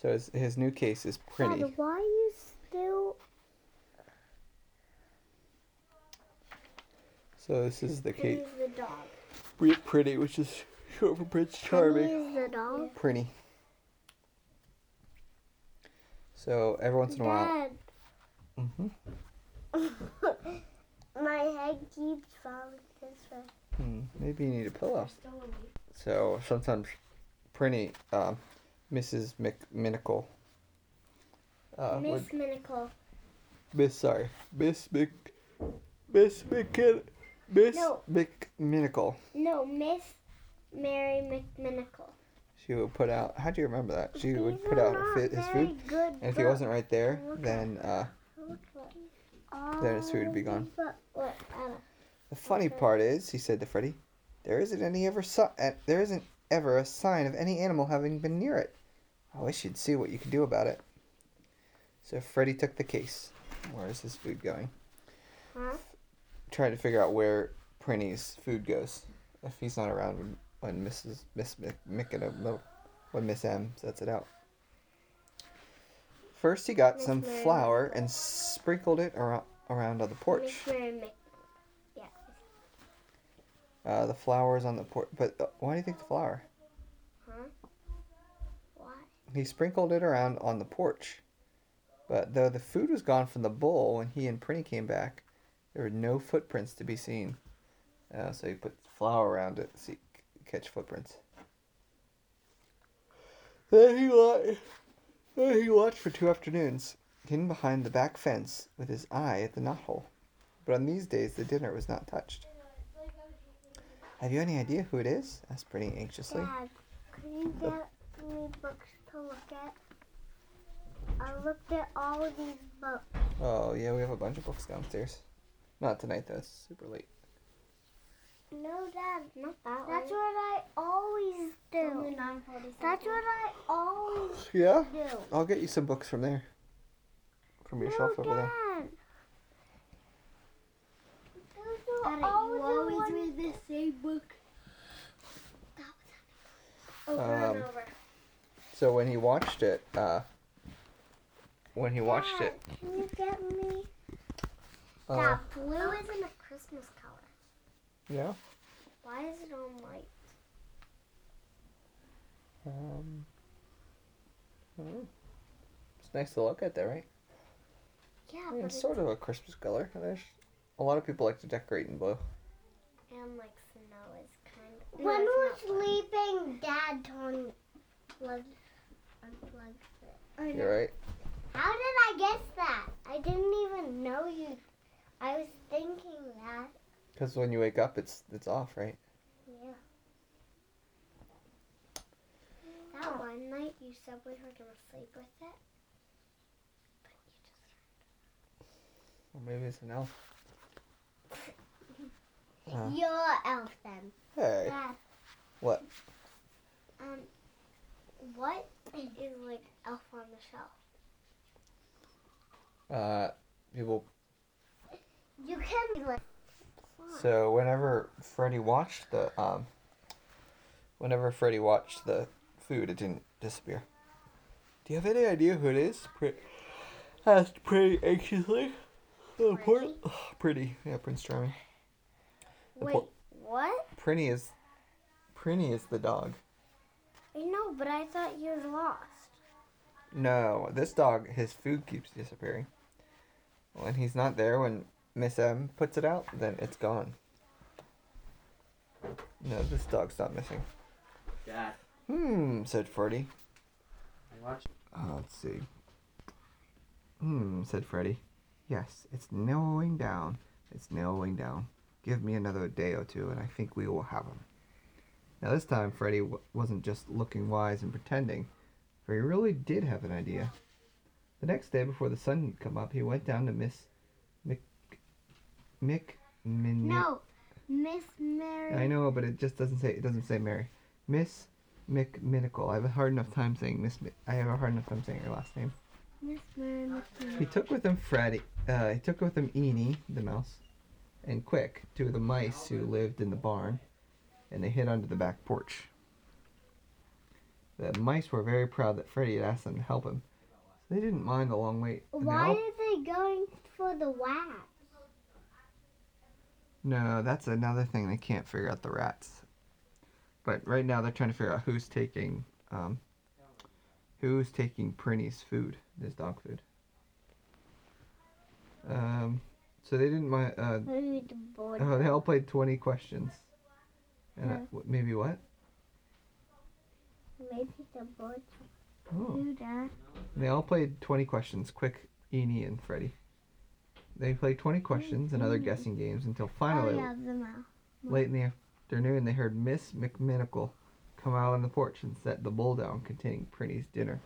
So his, his new case is pretty. Dad, why are you still? So this is the case. The dog? Pretty, which is short for Prince Charming. Penny is the dog. Pretty. So every once in a while. Dad, hmm my head keeps falling this way. Hmm, maybe you need a pillow. So sometimes Prinny, um, Mrs. McMinical. Uh, would- Miss Minicle. Miss, sorry, Miss Mc, Miss McKin, Miss No. No, Miss Mary McMinicle. She would put out. How do you remember that? She would put out not fi- his food, and if he wasn't right there, Look then uh, then his food would be gone. these bu- What? Anna? the funny part is, he said to Freddy, "There isn't any ever si- uh, there isn't ever a sign of any animal having been near it. I wish you'd see what you could do about it." So Freddy took the case. Where is his food going? Huh? Trying to figure out where Prinny's food goes. If he's not around when, when Mrs. Miss Mick, and, uh, when Miss M sets it out. First, he got Miss some Mary flour and sprinkled it around, around on the porch. Mary Yeah. Uh, the flour is on the porch. But uh, why do you think the flour? He sprinkled it around on the porch. But though the food was gone from the bowl when he and Prinny came back, there were no footprints to be seen. Uh, so he put flour around it to see, catch footprints. Then he, wa- then he watched for two afternoons, hidden behind the back fence with his eye at the knothole. But on these days, the dinner was not touched. Have you any idea who it is? asked Prinny anxiously. Dad, can you get books to look at? I looked at all of these books. Oh, yeah, we have a bunch of books downstairs. Not tonight, though. It's super late. No, Dad. Not that That's way. what I always Only do. 9:47. That's what I always Yeah? do. I'll get you some books from there. From your no, shelf over there. Dad. Those are Daddy, always you the always ones- read the same book. over Um, and over. So when he watched it, uh, when he watched it, Can you get me? uh, that blue isn't a Christmas color. yeah, Why is it on white? um, I don't know. it's nice to look at, there, right? Yeah, I mean, but it's it's sort of a Christmas color. There's a lot of people like to decorate in blue. and like snow is kind of. When we're it's sleeping, Dad turned plug unplugged it. You're right. How did I guess that? I didn't even know you. I was thinking that. Because when you wake up, it's it's off, right? Yeah. That one night you said we were gonna sleep with it. But you just Or maybe it's an elf. You're elf then. hey, Dad. what? Um, what is like elf on the shelf? Uh, people. You can be like. So whenever Freddy watched the um, whenever Freddy watched the food, it didn't disappear. Do you have any idea who it is? Pre- asked pretty anxiously. Oh, poor, Pretty? oh, pretty. Yeah, Prince Charming. The Wait, poor- what? Prinny is, Prinny is the dog. I know, but I thought you were lost. No, this dog, his food keeps disappearing. When he's not there, when Miss M puts it out, then it's gone. No, this dog's not missing. Dad, Hmm, said Freddy. I watched. Uh, let's see. Hmm, said Freddy. Yes, it's narrowing down. It's narrowing down. Give me another day or two, and I think we will have him. Now, this time, Freddy w- wasn't just looking wise and pretending, for he really did have an idea. The next day, before the sun had come up, he went down to Miss Mick. Mick. Min- No, Miss Mary. I know, but it just doesn't say. It doesn't say Mary. Miss McMinical. I have a hard enough time saying Miss. Mi- I have a hard enough time saying her last name. Miss Mary. He took with him Freddy. Uh, he took with him Eeny, the mouse, and Quik, two of the mice who lived in the barn, and they hid under the back porch. The mice were very proud that Freddy had asked them to help him. So they didn't mind the long wait. Why all- are they going for the wax? No, that's another thing they can't figure out the rats. But right now they're trying to figure out who's taking um, who's taking Prinny's food, his dog food. Um, so they didn't mind. Uh, Maybe the board. oh, they all played twenty questions. And Yeah. maybe what? Maybe the board Oh. They all played 20 questions. Quik, Eeny, and Freddy. They played 20 questions and other mm-hmm. guessing games until oh, finally, oh yeah, late in the afternoon, they heard Miss McMinicle come out on the porch and set the bowl down containing Prinny's dinner.